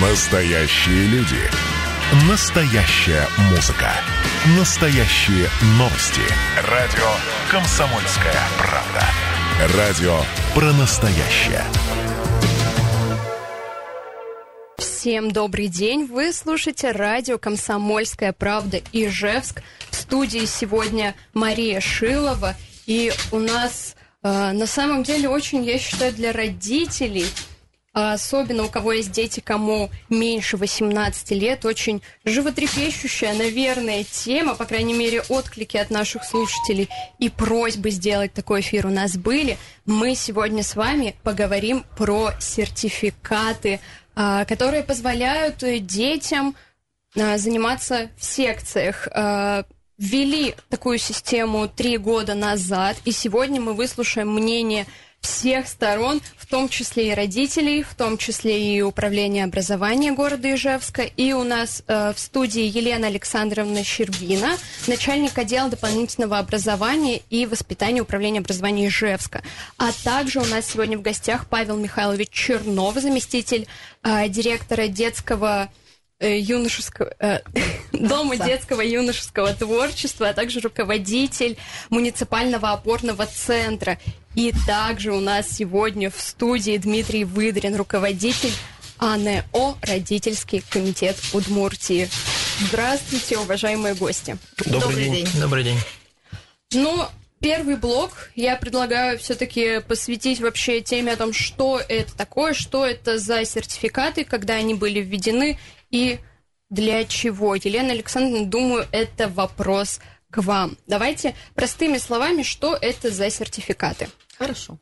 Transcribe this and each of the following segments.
Настоящие люди. Настоящая музыка. Настоящие новости. Радио «Комсомольская правда». Радио про настоящее. Всем добрый день. Вы слушаете радио «Комсомольская правда» Ижевск. В студии сегодня Мария Шилова. И у нас э, на самом деле очень, я считаю, для родителей особенно у кого есть дети, кому меньше 18 лет, очень животрепещущая, наверное, тема, по крайней мере, отклики от наших слушателей и просьбы сделать такой эфир у нас были. Мы сегодня с вами поговорим про сертификаты, а, которые позволяют детям а, заниматься в секциях. Ввели такую систему три года назад, и сегодня мы выслушаем мнение всех сторон, в том числе и родителей, в том числе и управление образования города Ижевска. И у нас э, в студии Елена Александровна Щербина, начальник отдела дополнительного образования и воспитания управления образования Ижевска. А также у нас сегодня в гостях Павел Михайлович Чернов, заместитель э, директора детского э, юношеского э, дома детского юношеского творчества, а также руководитель муниципального опорного центра. И также у нас сегодня в студии Дмитрий Выдрин, руководитель АНО «Родительский комитет Удмуртии». Здравствуйте, уважаемые гости. Добрый, Добрый день. день. Добрый день. Ну, первый блок я предлагаю все-таки посвятить вообще теме о том, что это такое, что это за сертификаты, когда они были введены и для чего. Елена Александровна, думаю, это вопрос к вам. Давайте простыми словами, что это за сертификаты. Хорошо.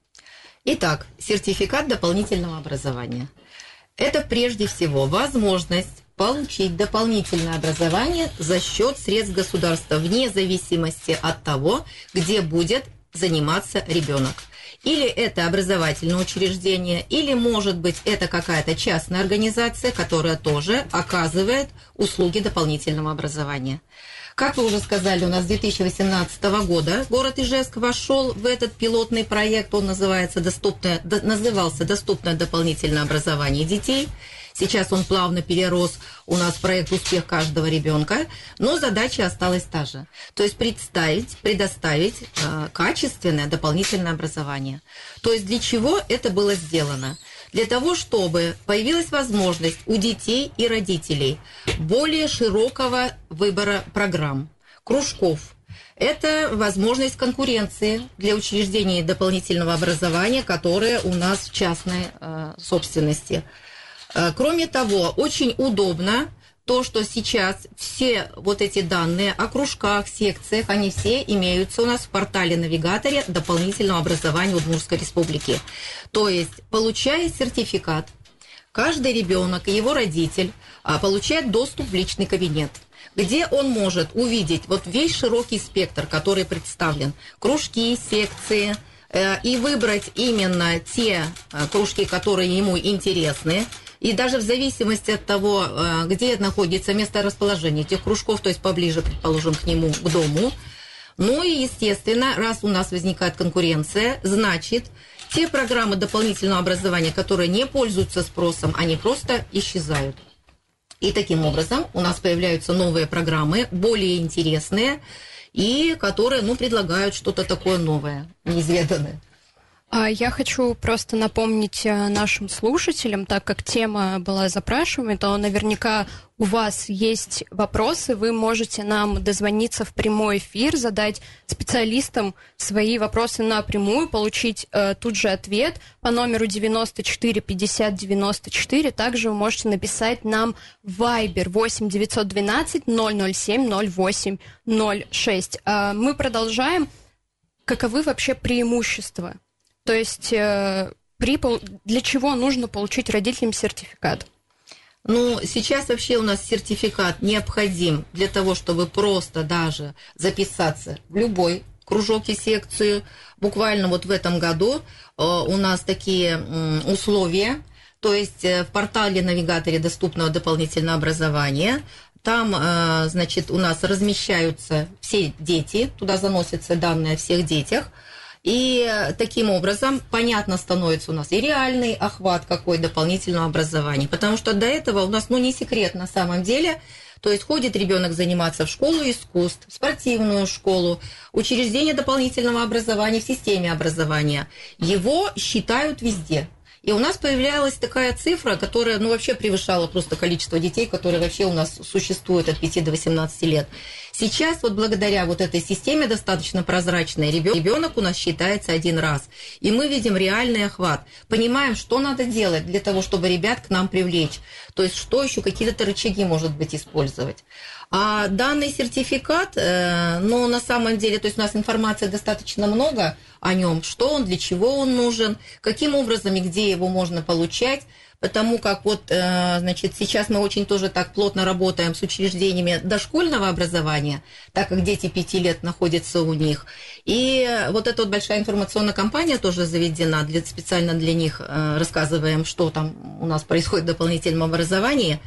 Итак, сертификат дополнительного образования. Это прежде всего возможность получить дополнительное образование за счет средств государства, вне зависимости от того, где будет заниматься ребенок. Или это образовательное учреждение, или, может быть, это какая-то частная организация, которая тоже оказывает услуги дополнительного образования. Как вы уже сказали, у нас с 2018 года город Ижевск вошел в этот пилотный проект. Он называется доступное, назывался «Доступное дополнительное образование детей». Сейчас он плавно перерос у нас проект «Успех каждого ребенка», но задача осталась та же. То есть представить, предоставить э, качественное дополнительное образование. То есть для чего это было сделано? Для того, чтобы появилась возможность у детей и родителей более широкого выбора программ, кружков. Это возможность конкуренции для учреждений дополнительного образования, которые у нас в частной э, собственности. Э, кроме того, очень удобно то, что сейчас все вот эти данные о кружках, секциях, они все имеются у нас в портале-навигаторе дополнительного образования Удмуртской Республики. То есть, получая сертификат, каждый ребенок и его родитель а, получает доступ в личный кабинет где он может увидеть вот весь широкий спектр, который представлен, кружки, секции, и выбрать именно те э, кружки, которые ему интересны, и даже в зависимости от того, э, где находится место расположения этих кружков, то есть поближе, предположим, к нему, к дому, ну и, естественно, раз у нас возникает конкуренция, значит, те программы дополнительного образования, которые не пользуются спросом, они просто исчезают. И таким образом у нас появляются новые программы, более интересные, и которые, ну, предлагают что-то такое новое, неизведанное. А я хочу просто напомнить э, нашим слушателям, так как тема была запрашиваема, то наверняка у вас есть вопросы, вы можете нам дозвониться в прямой эфир, задать специалистам свои вопросы напрямую, получить э, тут же ответ по номеру 94 50 94. Также вы можете написать нам Viber 8 912 007 08 06. Э, мы продолжаем. Каковы вообще преимущества то есть э, при, для чего нужно получить родителям сертификат? Ну, сейчас вообще у нас сертификат необходим для того, чтобы просто даже записаться в любой кружок и секцию. Буквально вот в этом году э, у нас такие условия, то есть э, в портале навигаторе доступного дополнительного образования там, э, значит, у нас размещаются все дети, туда заносятся данные о всех детях – И таким образом понятно становится у нас и реальный охват какой дополнительного образования. Потому что до этого у нас, ну, не секрет на самом деле, то есть ходит ребенок заниматься в школу искусств, в спортивную школу, учреждение дополнительного образования в системе образования. Его считают везде. И у нас появлялась такая цифра, которая, ну, вообще превышала просто количество детей, которые вообще у нас существуют от 5 до 18 лет. Сейчас вот благодаря вот этой системе достаточно прозрачной, ребенок у нас считается один раз. И мы видим реальный охват. Понимаем, что надо делать для того, чтобы ребят к нам привлечь. То есть что еще, какие-то рычаги, может быть, использовать. А данный сертификат, э, ну, на самом деле, то есть у нас информации достаточно много о нем, что он, для чего он нужен, каким образом и где его можно получать, потому как вот, э, значит, сейчас мы очень тоже так плотно работаем с учреждениями дошкольного образования, так как дети пяти лет находятся у них. И вот эта вот большая информационная кампания тоже заведена, для, специально для них э, рассказываем, что там у нас происходит в дополнительном образовании.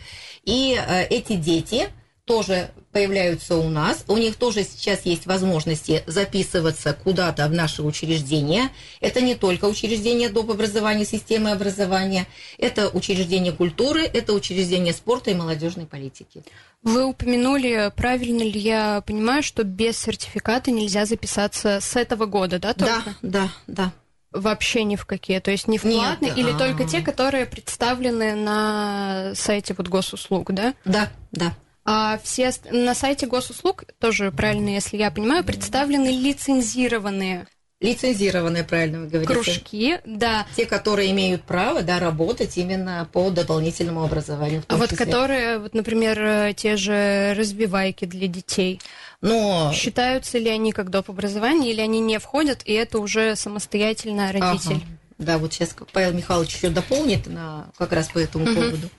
И эти дети тоже появляются у нас. У них тоже сейчас есть возможности записываться куда-то в наши учреждения. Это не только учреждения доп. образования, системы образования. Это учреждения культуры, это учреждения спорта и молодежной политики. Вы упомянули, правильно ли я понимаю, что без сертификата нельзя записаться с этого года, да, только? Да, да, да. Вообще ни в какие, то есть не в платные или а... только те, которые представлены на сайте вот госуслуг, да? Да, да. А все на сайте госуслуг, тоже правильно, если я понимаю, представлены лицензированные Лицензированные, правильно вы говорите. Кружки, да. Те, которые имеют право, да, работать именно по дополнительному образованию. А вот которые, вот, например, те же развивайки для детей. Но... Считаются ли они как доп. образование, или они не входят, и это уже самостоятельно родитель? Ага. Да, вот сейчас Павел Михайлович еще дополнит на, как раз по этому угу. поводу.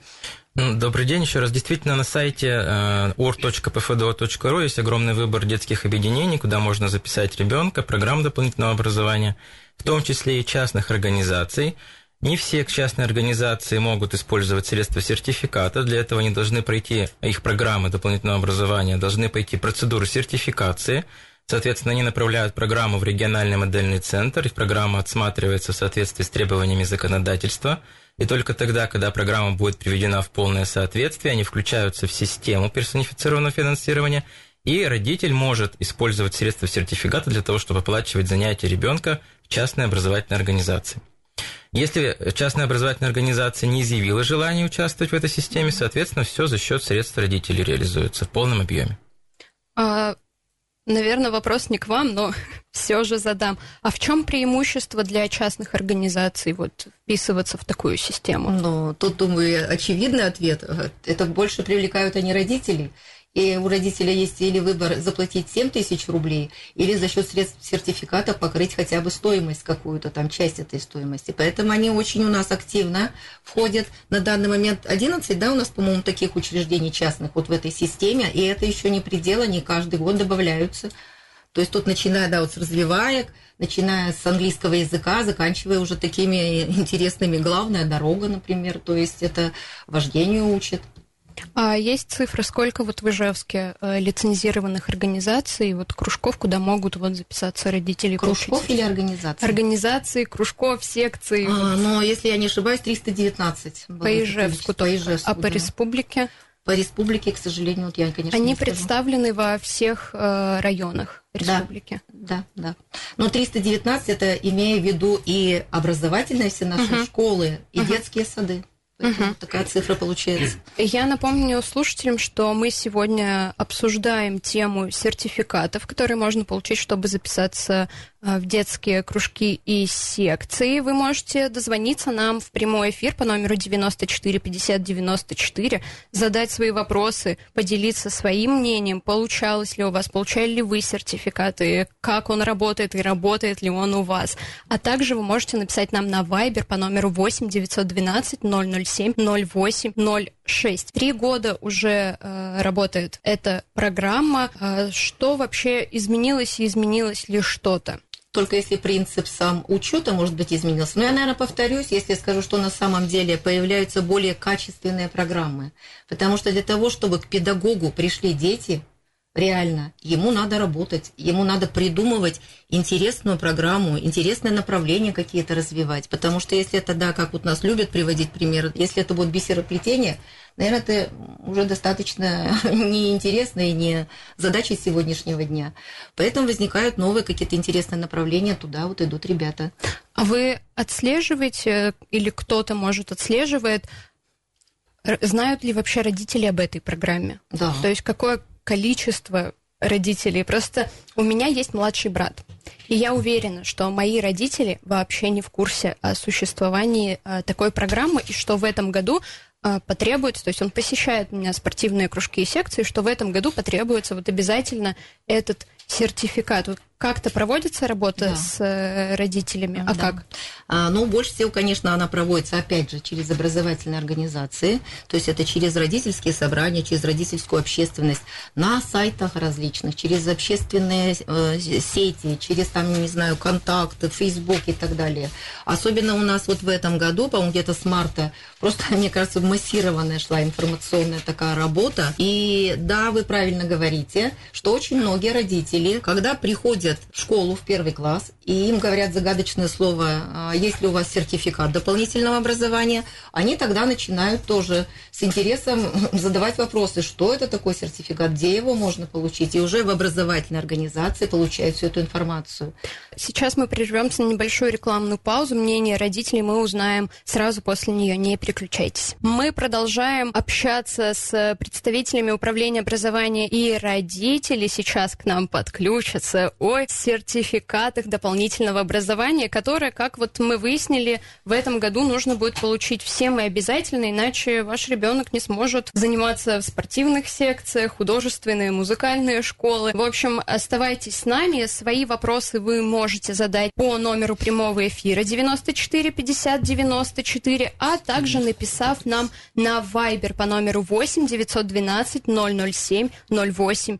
Ну, добрый день еще раз. Действительно, на сайте or.pfdo.ru есть огромный выбор детских объединений, куда можно записать ребенка, программ дополнительного образования, в том числе и частных организаций. Не все частные организации могут использовать средства сертификата. Для этого они должны пройти их программы дополнительного образования, должны пройти процедуру сертификации. Соответственно, они направляют программу в региональный модельный центр, и программа отсматривается в соответствии с требованиями законодательства – и только тогда, когда программа будет приведена в полное соответствие, они включаются в систему персонифицированного финансирования, и родитель может использовать средства сертификата для того, чтобы оплачивать занятия ребенка в частной образовательной организации. Если частная образовательная организация не изъявила желание участвовать в этой системе, соответственно, все за счет средств родителей реализуется в полном объеме. А Наверное, вопрос не к вам, но все же задам. А в чем преимущество для частных организаций вот вписываться в такую систему? Ну, тут, думаю, очевидный ответ. Это больше привлекают они родителей. И у родителя есть или выбор заплатить 7 тысяч рублей, или за счет средств сертификата покрыть хотя бы стоимость какую-то, там, часть этой стоимости. Поэтому они очень у нас активно входят. На данный момент 11, да, у нас, по-моему, таких учреждений частных вот в этой системе, и это еще не предел, они каждый год добавляются. То есть тут начиная, да, вот с развиваек, начиная с английского языка, заканчивая уже такими интересными, главная дорога, например, то есть это вождению учат. А есть цифры, сколько вот в Ижевске э, лицензированных организаций, вот кружков, куда могут вот записаться родители? Кружков или организаций? Организации, кружков, секций. А, но, если я не ошибаюсь, 319. По Ижевску. По Ижевску а да. по республике? По республике, к сожалению, вот я, конечно, Они представлены во всех э, районах республики. Да, да, да. Но 319 это имея в виду и образовательные все наши uh-huh. школы, и uh-huh. детские сады. Угу. Такая цифра получается. Я напомню слушателям, что мы сегодня обсуждаем тему сертификатов, которые можно получить, чтобы записаться в детские кружки и секции. Вы можете дозвониться нам в прямой эфир по номеру 94 50 94, задать свои вопросы, поделиться своим мнением, получалось ли у вас, получали ли вы сертификаты, как он работает и работает ли он у вас. А также вы можете написать нам на Viber по номеру 8 912 007 08 06. Три года уже э, работает эта программа. Э, что вообще изменилось и изменилось ли что-то? Только если принцип сам учета, может быть, изменился. Но я, наверное, повторюсь, если скажу, что на самом деле появляются более качественные программы. Потому что для того, чтобы к педагогу пришли дети, реально. Ему надо работать, ему надо придумывать интересную программу, интересное направление какие-то развивать. Потому что если это, да, как вот нас любят приводить пример, если это будет бисероплетение, наверное, это уже достаточно неинтересно и не задача сегодняшнего дня. Поэтому возникают новые какие-то интересные направления, туда вот идут ребята. А вы отслеживаете или кто-то, может, отслеживает, знают ли вообще родители об этой программе? Да. То есть какое количество родителей. Просто у меня есть младший брат. И я уверена, что мои родители вообще не в курсе о существовании а, такой программы, и что в этом году а, потребуется, то есть он посещает у меня спортивные кружки и секции, что в этом году потребуется вот обязательно этот сертификат. Вот как-то проводится работа да. с э, родителями? А да. как? А, ну, больше всего, конечно, она проводится, опять же, через образовательные организации. То есть это через родительские собрания, через родительскую общественность, на сайтах различных, через общественные э, сети, через, там, не знаю, контакты, Facebook и так далее. Особенно у нас вот в этом году, по-моему, где-то с марта, просто, мне кажется, массированная шла информационная такая работа. И да, вы правильно говорите, что очень многие родители, когда приходят приходят в школу в первый класс, и им говорят загадочное слово, «А, есть ли у вас сертификат дополнительного образования, они тогда начинают тоже с интересом задавать вопросы, что это такой сертификат, где его можно получить, и уже в образовательной организации получают всю эту информацию. Сейчас мы прервемся на небольшую рекламную паузу. Мнение родителей мы узнаем сразу после нее. Не переключайтесь. Мы продолжаем общаться с представителями управления образования и родителей. Сейчас к нам подключатся. Ой, сертификатах дополнительного образования, которые, как вот мы выяснили, в этом году нужно будет получить всем и обязательно, иначе ваш ребенок не сможет заниматься в спортивных секциях, художественные, музыкальные школы. В общем, оставайтесь с нами. Свои вопросы вы можете задать по номеру прямого эфира 94 50 94, а также написав нам на Viber по номеру 8 912 007 08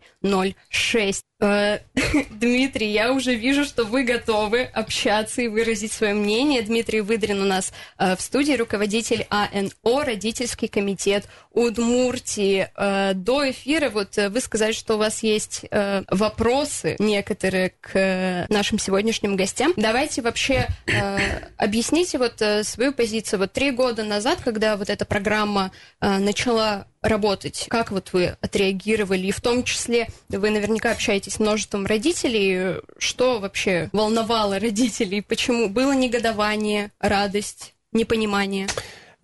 06. Дмитрий, я уже вижу, что вы готовы общаться и выразить свое мнение. Дмитрий Выдрин у нас э, в студии, руководитель АНО, родительский комитет Удмуртии. Э, до эфира вот э, вы сказали, что у вас есть э, вопросы некоторые к нашим сегодняшним гостям. Давайте вообще э, объясните вот э, свою позицию. Вот три года назад, когда вот эта программа э, начала работать. Как вот вы отреагировали? И в том числе вы наверняка общаетесь с множеством родителей. Что вообще волновало родителей? Почему? Было негодование, радость, непонимание?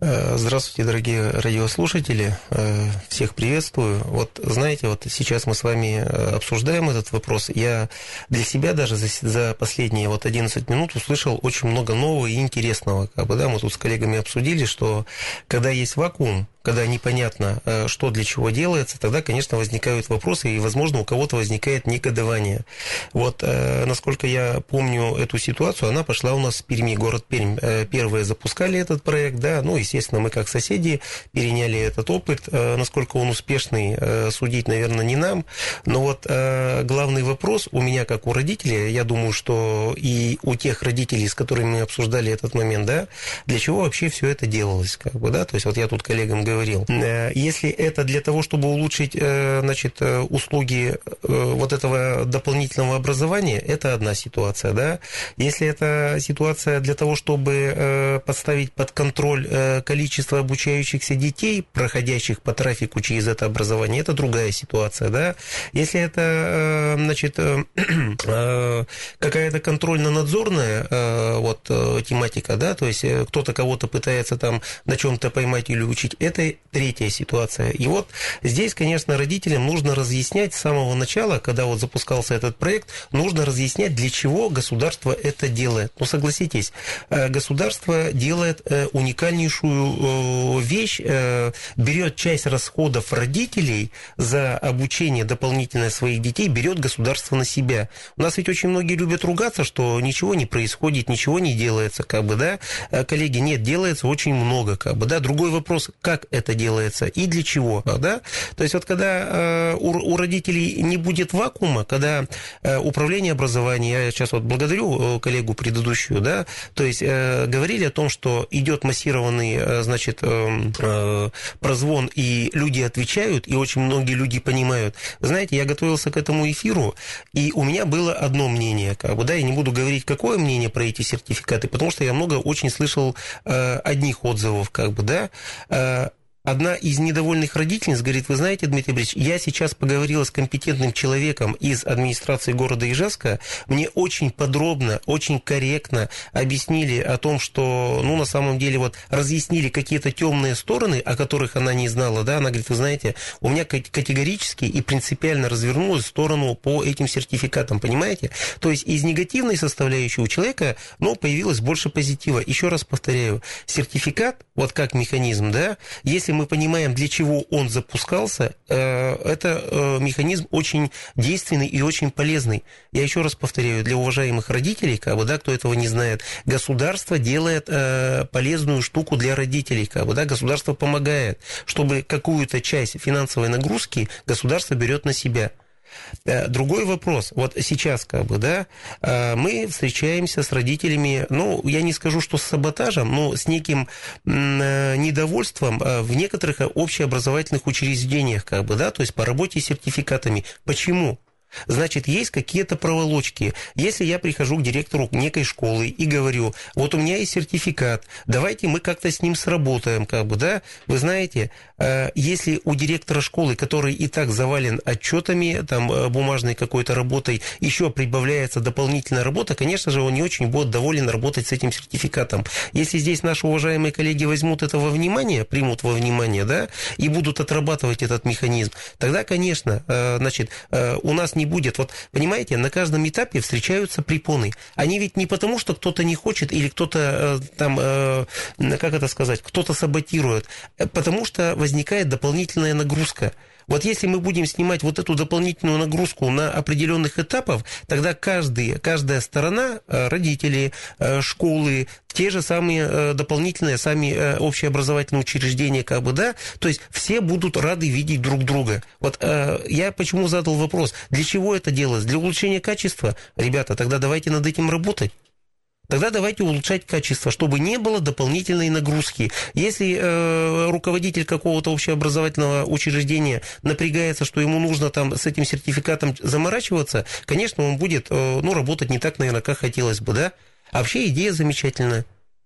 Э, здравствуйте, дорогие радиослушатели. Э, всех приветствую. Вот знаете, вот сейчас мы с вами э, обсуждаем этот вопрос. Я для себя даже за, за последние вот 11 минут услышал очень много нового и интересного. Как бы, да, мы тут с коллегами обсудили, что когда есть вакуум, когда непонятно, что для чего делается, тогда, конечно, возникают вопросы, и, возможно, у кого-то возникает негодование. Вот, насколько я помню эту ситуацию, она пошла у нас в Перми, город Пермь. Первые запускали этот проект, да, ну, естественно, мы как соседи переняли этот опыт. Э, насколько он успешный, э, судить, наверное, не нам. Но вот э, главный вопрос у меня, как у родителя, я думаю, что и у тех родителей, с которыми мы обсуждали этот момент, да, для чего вообще все это делалось, как бы, да, то есть вот я тут коллегам говорил, если это для того, чтобы улучшить, значит, услуги вот этого дополнительного образования, это одна ситуация, да, если это ситуация для того, чтобы подставить под контроль количество обучающихся детей, проходящих по трафику через это образование, это другая ситуация, да. Если это, э, значит, э, э, какая-то контрольно-надзорная вот тематика, да, то есть кто-то кого-то пытается там на чем-то поймать или учить, это третья ситуация. И вот здесь, конечно, родителям нужно разъяснять с самого начала, когда вот запускался этот проект, нужно разъяснять, для чего государство это делает. Ну, согласитесь, государство делает уникальнейшую большую э, вещь, э, берет часть расходов родителей за обучение дополнительное своих детей, берет государство на себя. У нас ведь очень многие любят ругаться, что ничего не происходит, ничего не делается, как бы, да. Э, коллеги, нет, делается очень много, как бы, да. Другой вопрос, как это делается и для чего, да? То есть вот когда у, у родителей не будет вакуума, когда управление образования, я сейчас вот благодарю коллегу предыдущую, да, то есть говорили о том, что идет массированный, значит, прозвон, и люди отвечают, и очень многие люди понимают. Знаете, я готовился к этому эфиру, и у меня было одно мнение, как бы, да, я не буду говорить, какое мнение про эти сертификаты, потому что я много очень слышал э, одних отзывов, как бы, да, э, Одна из недовольных родительниц говорит, вы знаете, Дмитрий Борисович, я сейчас поговорила с компетентным человеком из администрации города Ижевска, мне очень подробно, очень корректно объяснили о том, что, ну, на самом деле, вот разъяснили какие-то темные стороны, о которых она не знала, да, она говорит, вы знаете, у меня категорически и принципиально развернулась в сторону по этим сертификатам, понимаете? То есть из негативной составляющей у человека, ну, появилось больше позитива. Еще раз повторяю, сертификат, вот как механизм, да, если мы понимаем, для чего он запускался, э, это э, механизм очень действенный и очень полезный. Я еще раз повторяю, для уважаемых родителей, как бы, да, кто этого не знает, государство делает э, полезную штуку для родителей, как бы, да, государство помогает, чтобы какую-то часть финансовой нагрузки государство берет на себя. Э, другой вопрос. Вот сейчас, как бы, да, э, мы встречаемся с родителями, ну, я не скажу, что с саботажем, но с неким э, недовольством в некоторых общеобразовательных учреждениях, как бы, да, то есть по работе с сертификатами. Почему? Значит, есть какие-то проволочки. Если я прихожу к директору некой школы и говорю, вот у меня есть сертификат, давайте мы как-то с ним сработаем, как бы, да, вы знаете, э, если у директора школы, который и так завален отчетами, там, э, бумажной какой-то работой, еще прибавляется дополнительная работа, конечно же, он не очень будет доволен работать с этим сертификатом. Если здесь наши уважаемые коллеги возьмут это во внимание, примут во внимание, да, и будут отрабатывать этот механизм, тогда, конечно, э, значит, у нас не будет. Вот, понимаете, на каждом этапе встречаются препоны. Они ведь не потому, что кто-то не хочет или кто-то э, там, э, как это сказать, кто-то саботирует, э, потому что возникает дополнительная нагрузка. Вот если мы будем снимать вот эту дополнительную нагрузку на определенных этапах, тогда каждый, каждая сторона, э, родители, э, школы, те же самые э, дополнительные, сами общеобразовательные учреждения, как бы, да, то есть все будут рады видеть друг друга. Вот я почему задал вопрос, для чего это делается? Для улучшения качества? Ребята, тогда давайте над этим работать. Тогда давайте улучшать качество, чтобы не было дополнительной нагрузки. Если э, руководитель какого-то общеобразовательного учреждения напрягается, что ему нужно там с этим сертификатом заморачиваться, конечно, он будет э, ну, работать не так, наверное, как хотелось бы, да? Вообще идея замечательная.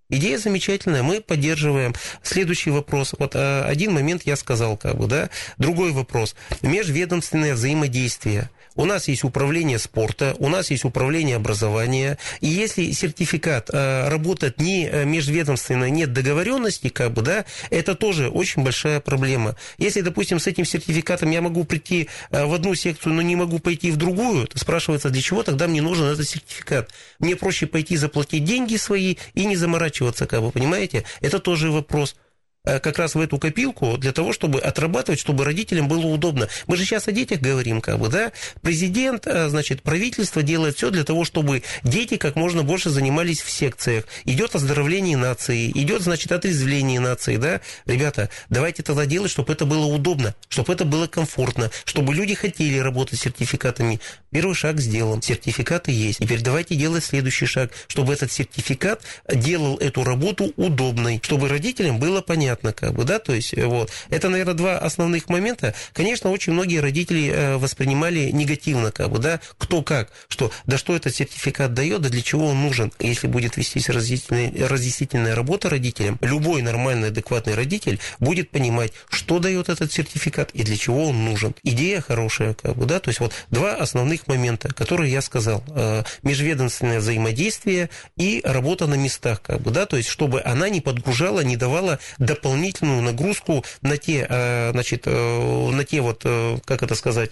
Идея замечательная, мы поддерживаем. Следующий вопрос. Вот э, один момент я сказал, как бы, да. Другой вопрос. Межведомственное взаимодействие. У нас есть управление спорта, у нас есть управление образования. И если сертификат э, работает не э, межведомственно, нет договоренности, как бы, да, это тоже очень большая проблема. Если, допустим, с этим сертификатом я могу прийти э, в одну секцию, но не могу пойти в другую, то спрашивается, для чего тогда мне нужен этот сертификат? Мне проще пойти заплатить деньги свои и не заморачиваться, как бы, понимаете? Это тоже вопрос. Э, как раз в эту копилку для того, чтобы отрабатывать, чтобы родителям было удобно. Мы же сейчас о детях говорим, как бы, да? Президент, э, значит, правительство делает все для того, чтобы дети как можно больше занимались в секциях. Идет оздоровление нации, идет, значит, отрезвление нации, да? Ребята, давайте тогда делать, чтобы это было удобно, чтобы это было комфортно, чтобы люди хотели работать с сертификатами. Первый шаг сделан, сертификаты есть. Теперь давайте делать следующий шаг, чтобы этот сертификат делал эту работу удобной, чтобы родителям было понятно, понятно, как бы, да, то есть, э, вот. Это, наверное, два основных момента. Конечно, очень многие родители э, воспринимали негативно, как бы, да, кто как, что, да что этот сертификат дает, да для чего он нужен. Если будет вестись разъяснительная, разъяснительная работа родителям, любой нормальный, адекватный родитель будет понимать, что дает этот сертификат и для чего он нужен. Идея хорошая, как бы, да, то есть вот два основных момента, которые я сказал. Э, межведомственное взаимодействие и работа на местах, как бы, да, то есть чтобы она не подгружала, не давала дополнительных дополнительную нагрузку на те, э, значит, э, на те вот, э, как это сказать,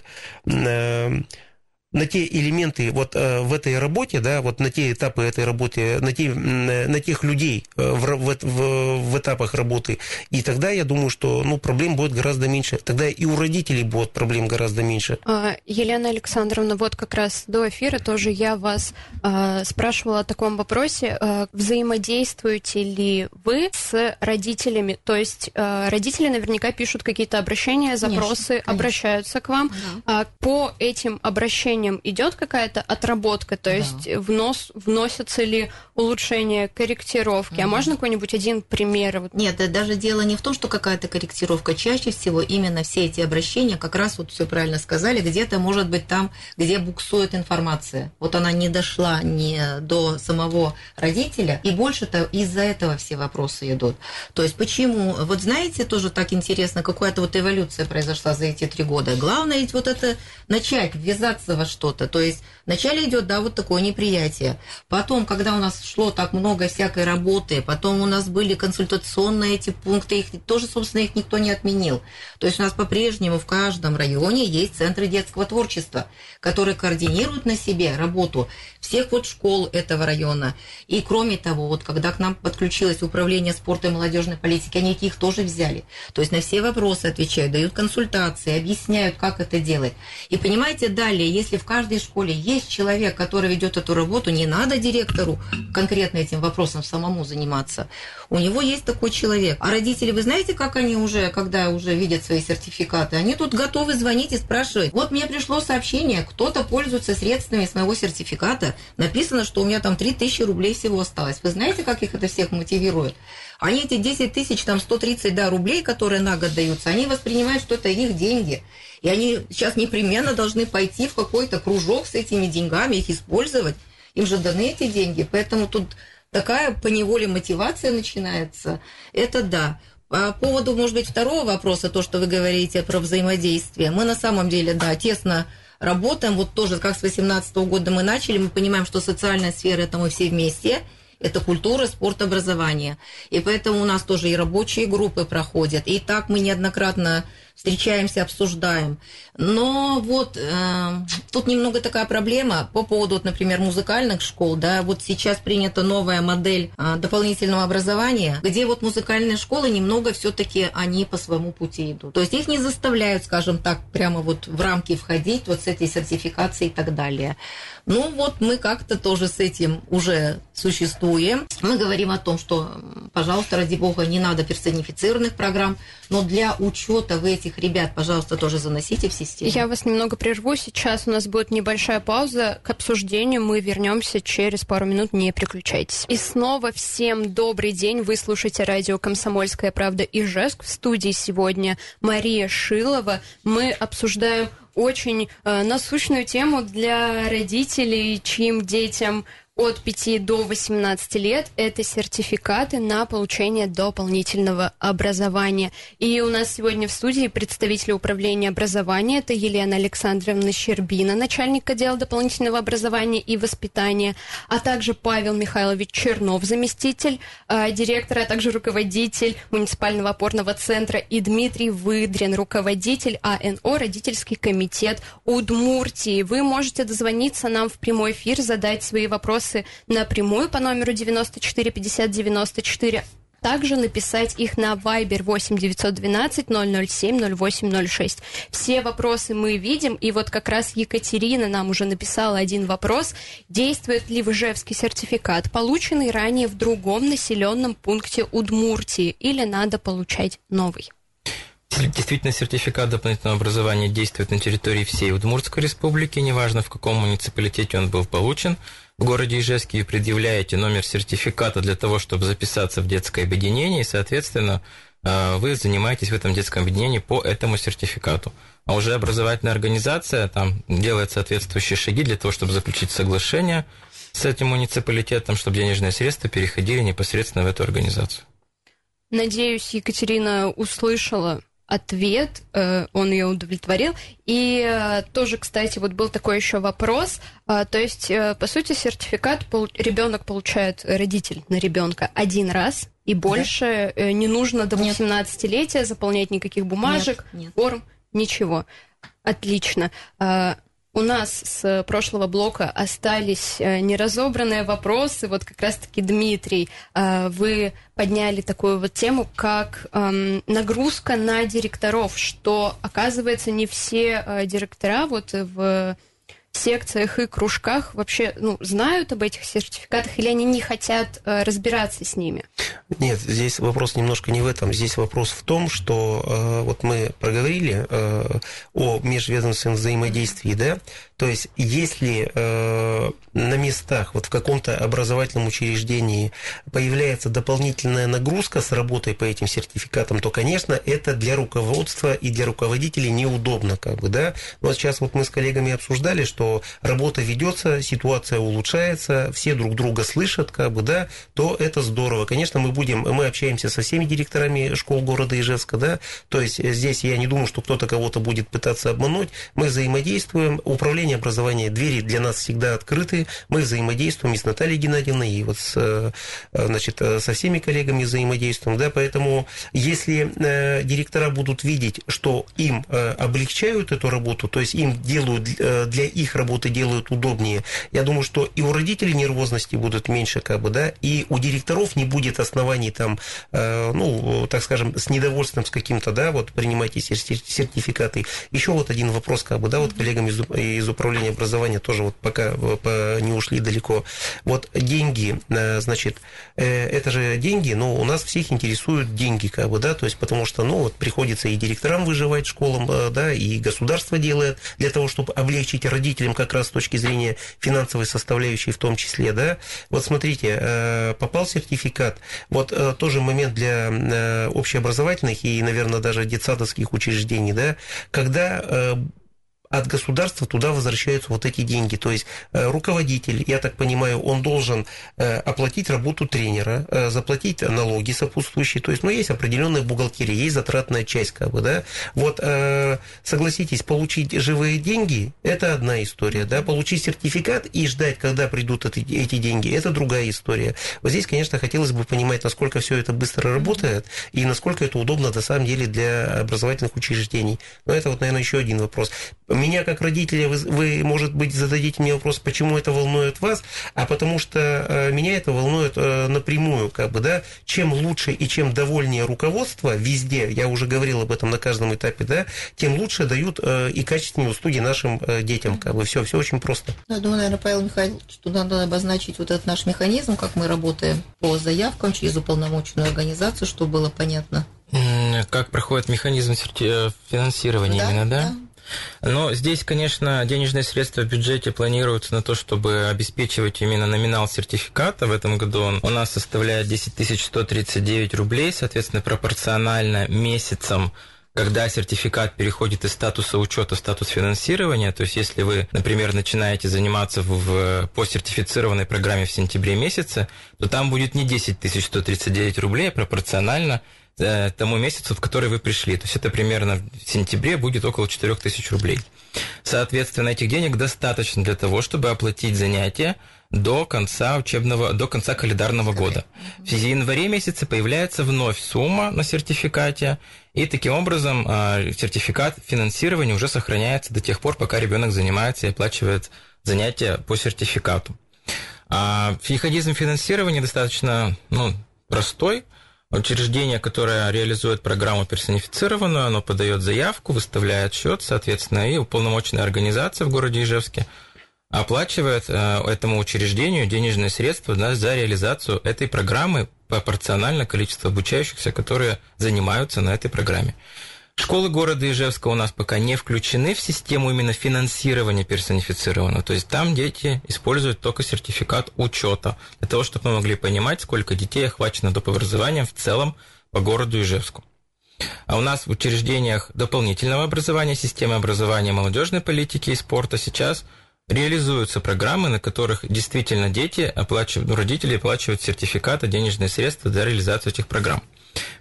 на те элементы вот э, в этой работе, да, вот на те этапы этой работы, на, те, на тех людей э, в, в, в, в этапах работы, и тогда я думаю, что ну, проблем будет гораздо меньше. Тогда и у родителей будет проблем гораздо меньше. А, Елена Александровна, вот как раз до эфира тоже я вас э, спрашивала о таком вопросе. Э, взаимодействуете ли вы с родителями? То есть э, родители наверняка пишут какие-то обращения, запросы, конечно, конечно. обращаются к вам. Да. А по этим обращениям обучением идет какая-то отработка, то да. есть внос, вносятся ли улучшения, корректировки? Угу. А можно какой-нибудь один пример? Нет, даже дело не в том, что какая-то корректировка. Чаще всего именно все эти обращения, как раз вот все правильно сказали, где-то может быть там, где буксует информация. Вот она не дошла не до самого родителя, и больше-то из-за этого все вопросы идут. То есть почему? Вот знаете, тоже так интересно, какая-то вот эволюция произошла за эти три года. Главное ведь вот это начать ввязаться во что-то. То есть вначале идет, да, вот такое неприятие. Потом, когда у нас шло так много всякой работы, потом у нас были консультационные эти пункты, их тоже, собственно, их никто не отменил. То есть у нас по-прежнему в каждом районе есть центры детского творчества, которые координируют на себе работу всех вот школ этого района. И кроме того, вот когда к нам подключилось управление спорта и молодежной политики, они их тоже взяли. То есть на все вопросы отвечают, дают консультации, объясняют, как это делать. И понимаете, далее, если в каждой школе есть человек, который ведет эту работу, не надо директору конкретно этим вопросом самому заниматься. У него есть такой человек. А родители, вы знаете, как они уже, когда уже видят свои сертификаты, они тут готовы звонить и спрашивать. Вот мне пришло сообщение, кто-то пользуется средствами с моего сертификата, написано, что у меня там 3000 рублей всего осталось. Вы знаете, как их это всех мотивирует? Они эти 10 тысяч, там 130 да, рублей, которые на год даются, они воспринимают, что это их деньги. И они сейчас непременно должны пойти в какой-то кружок с этими деньгами, их использовать. Им же даны эти деньги. Поэтому тут такая поневоле мотивация начинается. Это да. По поводу, может быть, второго вопроса, то, что вы говорите про взаимодействие. Мы на самом деле, да, тесно работаем. Вот тоже, как с 2018 года мы начали, мы понимаем, что социальная сфера – это мы все вместе – это культура, спорт, образование. И поэтому у нас тоже и рабочие группы проходят. И так мы неоднократно встречаемся, обсуждаем. Но вот э, тут немного такая проблема по поводу, вот, например, музыкальных школ. Да, вот сейчас принята новая модель э, дополнительного образования, где вот музыкальные школы немного все-таки они по своему пути идут. То есть их не заставляют, скажем так, прямо вот в рамки входить, вот с этой сертификацией и так далее. Ну вот мы как-то тоже с этим уже существуем. Мы говорим о том, что, пожалуйста, ради бога, не надо персонифицированных программ, но для учета вы этих ребят, пожалуйста, тоже заносите в систему. Я вас немного прерву. Сейчас у нас будет небольшая пауза к обсуждению. Мы вернемся через пару минут. Не переключайтесь. И снова всем добрый день. Вы слушаете радио «Комсомольская правда» и «Жеск». В студии сегодня Мария Шилова. Мы обсуждаем очень э, насущную тему для родителей, чьим детям от 5 до 18 лет – это сертификаты на получение дополнительного образования. И у нас сегодня в студии представители управления образования. Это Елена Александровна Щербина, начальник отдела дополнительного образования и воспитания, а также Павел Михайлович Чернов, заместитель э, директора, а также руководитель муниципального опорного центра, и Дмитрий Выдрин, руководитель АНО «Родительский комитет Удмуртии». Вы можете дозвониться нам в прямой эфир, задать свои вопросы вопросы напрямую по номеру 94 50 94 также написать их на Viber 8 912 007 0806. Все вопросы мы видим, и вот как раз Екатерина нам уже написала один вопрос. Действует ли в Ижевске сертификат, полученный ранее в другом населенном пункте Удмуртии, или надо получать новый? Действительно, сертификат дополнительного образования действует на территории всей Удмуртской республики, неважно в каком муниципалитете он был получен. В городе Ижевске вы предъявляете номер сертификата для того, чтобы записаться в детское объединение, и, соответственно, э, вы занимаетесь в этом детском объединении по этому сертификату. А уже образовательная организация там делает соответствующие шаги для того, чтобы заключить соглашение с этим муниципалитетом, чтобы денежные средства переходили непосредственно в эту организацию. Надеюсь, Екатерина услышала ответ, э, он ее удовлетворил. И э, тоже, кстати, вот был такой еще вопрос. Э, то есть, по сути, сертификат ребенок получает родитель на ребенка один раз, и больше да. не нужно до 18-летия заполнять никаких бумажек, нет, нет. форм, ничего. Отлично. У нас с прошлого блока остались э, неразобранные вопросы. Вот как раз-таки, Дмитрий, э, вы подняли такую вот тему, как эм, нагрузка на директоров, что, оказывается, не все э, директора вот в секциях и кружках вообще ну, знают об этих сертификатах или они не хотят э, разбираться с ними? Нет, здесь вопрос немножко не в этом. Здесь вопрос в том, что э, вот мы проговорили э, о межведомственном взаимодействии, да, то есть если э, на местах, вот в каком-то образовательном учреждении появляется дополнительная нагрузка с работой по этим сертификатам, то, конечно, это для руководства и для руководителей неудобно, как бы, да. Но сейчас вот мы с коллегами обсуждали, что работа ведется, ситуация улучшается, все друг друга слышат, как бы, да, то это здорово. Конечно, мы будем, мы общаемся со всеми директорами школ города Ижевска, да, то есть здесь я не думаю, что кто-то кого-то будет пытаться обмануть, мы взаимодействуем, управление образования, двери для нас всегда открыты, мы взаимодействуем и с Натальей Геннадьевной, и вот с, э, значит, э, со всеми коллегами взаимодействуем, да, поэтому если э, директора будут видеть, что им облегчают эту работу, то есть им делают, для их работы делают удобнее, я думаю, что и у родителей нервозности будут меньше, как бы, да, и у директоров не будет оснований там, ну, так скажем, с недовольством с каким-то, да, вот принимать эти сертификаты. Еще вот один вопрос, как бы, да, вот коллегам из, из управления образования тоже вот пока не ушли далеко. Вот деньги, э, значит, э, это же деньги, но у нас всех интересуют деньги, как бы, да, то есть потому что, ну, вот приходится и директорам выживать школам, э, да, и государство делает для того, чтобы облегчить родителям как раз с точки зрения финансовой составляющей в том числе, да. Вот смотрите, попал сертификат, вот тоже момент для общеобразовательных и, наверное, даже детсадовских учреждений, да, когда от государства туда возвращаются вот эти деньги. То есть э, руководитель, я так понимаю, он должен э, оплатить работу тренера, э, заплатить налоги сопутствующие. То есть, ну, есть определенная бухгалтерия, есть затратная часть, как бы, да. Вот, согласитесь, получить живые деньги – это одна история, да. Получить сертификат и ждать, когда придут эти, эти деньги – это другая история. Вот здесь, конечно, хотелось бы понимать, насколько все это быстро работает и насколько это удобно на самом деле для образовательных учреждений. Но это вот, наверное, еще один вопрос меня как родителя, вы, вы, может быть, зададите мне вопрос, почему это волнует вас, а потому что э, меня это волнует э, напрямую, как бы, да, чем лучше и чем довольнее руководство везде, я уже говорил об этом на каждом этапе, да, тем лучше дают э, и качественнее услуги нашим э, детям, как бы, все, все очень просто. Я думаю, наверное, Павел Михайлович, что надо обозначить вот этот наш механизм, как мы работаем по заявкам через уполномоченную организацию, чтобы было понятно. Как проходит механизм финансирования да, именно, да? да? Но здесь, конечно, денежные средства в бюджете планируются на то, чтобы обеспечивать именно номинал сертификата. В этом году он у нас составляет 10 139 рублей, соответственно, пропорционально месяцам когда сертификат переходит из статуса учета в статус финансирования, то есть если вы, например, начинаете заниматься в, по сертифицированной программе в сентябре месяце, то там будет не 10 139 рублей, а пропорционально Э, тому месяцу, в который вы пришли. То есть это примерно в сентябре будет около 4000 рублей. Соответственно, этих денег достаточно для того, чтобы оплатить занятия до конца учебного, до конца календарного года. В январе месяце появляется вновь сумма на сертификате, и таким образом а, сертификат финансирования уже сохраняется до тех пор, пока ребенок занимается и оплачивает занятия по сертификату. А механизм финансирования достаточно ну, простой – Учреждение, которое реализует программу персонифицированную, оно подает заявку, выставляет счет, соответственно, и уполномоченная организация в городе Ижевске оплачивает э, этому учреждению денежные средства за реализацию этой программы пропорционально количеству обучающихся, которые занимаются на этой программе. Школы города Ижевска у нас пока не включены в систему именно финансирования персонифицированного. То есть там дети используют только сертификат учета для того, чтобы мы могли понимать, сколько детей охвачено доп. образованием в целом по городу Ижевску. А у нас в учреждениях дополнительного образования, системы образования молодежной политики и спорта сейчас реализуются программы, на которых действительно дети оплачивают, ну, родители оплачивают сертификаты, денежные средства для реализации этих программ.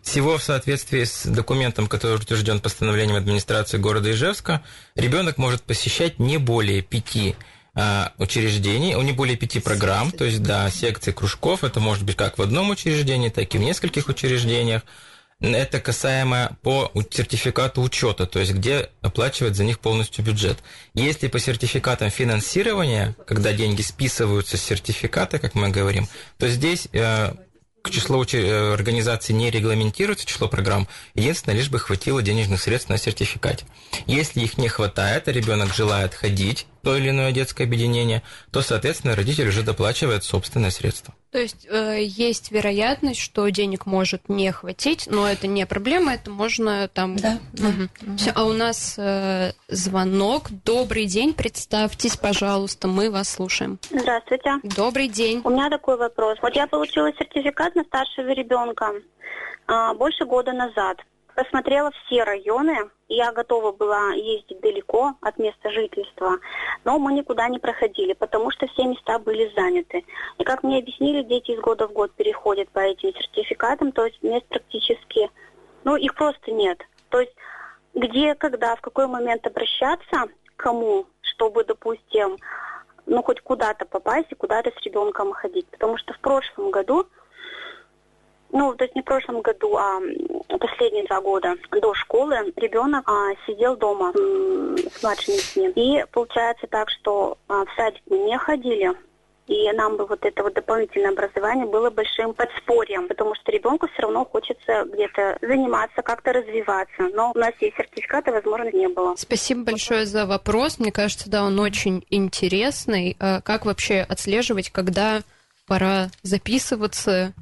Всего в соответствии с документом, который утвержден постановлением администрации города Ижевска, ребенок может посещать не более пяти а, учреждений, не более пяти программ, то есть, да, секции кружков, это может быть как в одном учреждении, так и в нескольких учреждениях. Это касаемо по сертификату учета, то есть где оплачивает за них полностью бюджет. Если по сертификатам финансирования, когда деньги списываются с сертификата, как мы говорим, то здесь к числу э, организаций не регламентируется число программ, единственное, лишь бы хватило денежных средств на сертификате. Если их не хватает, а ребенок желает ходить то или иное детское объединение, то, соответственно, родитель уже доплачивает собственное средство. То есть э, есть вероятность, что денег может не хватить, но это не проблема, это можно там. Да. Угу. Угу. Все, а у нас э, звонок. Добрый день, представьтесь, пожалуйста, мы вас слушаем. Здравствуйте. Добрый день. У меня такой вопрос. Вот я получила сертификат на старшего ребенка а, больше года назад посмотрела все районы, я готова была ездить далеко от места жительства, но мы никуда не проходили, потому что все места были заняты. И как мне объяснили, дети из года в год переходят по этим сертификатам, то есть мест практически, ну, их просто нет. То есть где, когда, в какой момент обращаться, кому, чтобы, допустим, ну, хоть куда-то попасть и куда-то с ребенком ходить. Потому что в прошлом году ну, то есть не в прошлом году, а последние два года до школы ребенок а, сидел дома с младшими детьми. И получается так, что а, в садик мы не ходили, и нам бы вот это вот дополнительное образование было большим подспорьем, потому что ребенку все равно хочется где-то заниматься, как-то развиваться. Но у нас есть сертификаты, возможно, не было. Спасибо большое за вопрос. Мне кажется, да, он очень интересный. А как вообще отслеживать, когда пора записываться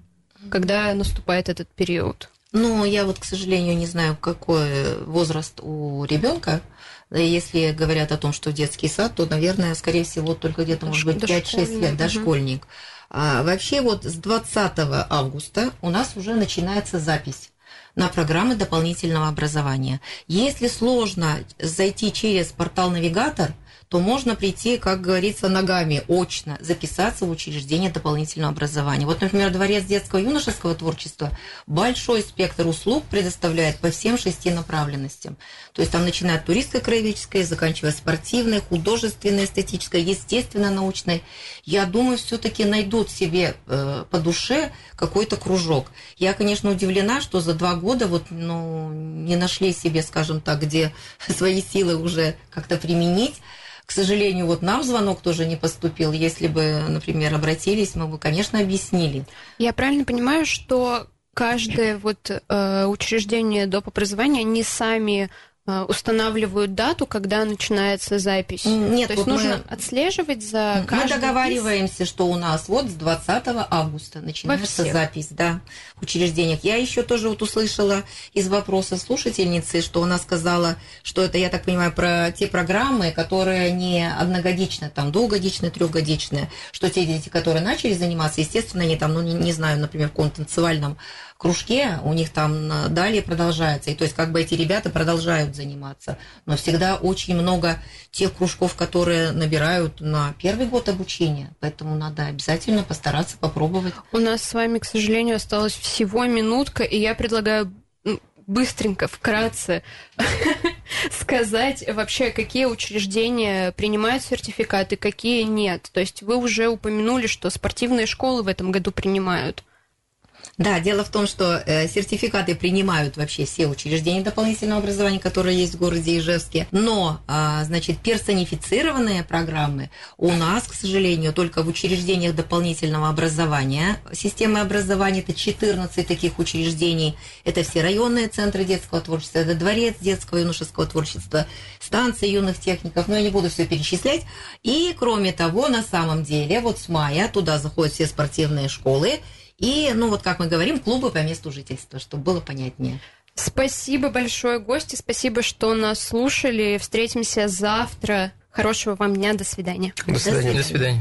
когда наступает этот период? Ну, я вот, к сожалению, не знаю, какой возраст у ребенка. Если говорят о том, что детский сад, то, наверное, скорее всего, только где-то, может быть, 5-6 лет, дошкольник. Угу. А вообще вот с 20 августа у нас уже начинается запись на программы дополнительного образования. Если сложно зайти через портал-навигатор – то можно прийти, как говорится, ногами, очно, записаться в учреждение дополнительного образования. Вот, например, Дворец детского и юношеского творчества большой спектр услуг предоставляет по всем шести направленностям. То есть там начиная от туристско-краеведческой, заканчивая спортивной, художественной, эстетической, естественно-научной. Я думаю, все-таки найдут себе э, по душе какой-то кружок. Я, конечно, удивлена, что за два года вот, ну, не нашли себе, скажем так, где свои силы уже как-то применить. К сожалению, вот нам звонок тоже не поступил. Если бы, например, обратились, мы бы, конечно, объяснили. Я правильно понимаю, что каждое вот э, учреждение доп. образования, они сами устанавливают дату, когда начинается запись. Нет, то есть вот нужно мы... отслеживать за Мы договариваемся, что у нас вот с 20 августа начинается запись, да, в учреждениях. Я еще тоже вот услышала из вопроса слушательницы, что она сказала, что это, я так понимаю, про те программы, которые не одногодичные, там, двухгодичные, трехгодичные, что те дети, которые начали заниматься, естественно, они там, ну, не, не знаю, например, в каком-то танцевальном кружке, у них там далее продолжается. И то есть как бы эти ребята продолжают заниматься. Но всегда очень много тех кружков, которые набирают на первый год обучения. Поэтому надо обязательно постараться попробовать. У нас с вами, к сожалению, осталось всего минутка, и я предлагаю быстренько, вкратце сказать вообще, какие учреждения принимают сертификаты, какие нет. То есть вы уже упомянули, что спортивные школы в этом году принимают. Да, дело в том, что э, сертификаты принимают вообще все учреждения дополнительного образования, которые есть в городе Ижевске. Но, э, значит, персонифицированные программы у нас, к сожалению, только в учреждениях дополнительного образования. Системы образования это 14 таких учреждений. Это все районные центры детского творчества, это дворец детского и юношеского творчества, станции юных техников. Но я не буду все перечислять. И, кроме того, на самом деле, вот с мая туда заходят все спортивные школы, и, ну вот как мы говорим, клубы по месту жительства, чтобы было понятнее. Спасибо большое, гости. Спасибо, что нас слушали. Встретимся завтра. Хорошего вам дня. До свидания. До свидания. До свидания.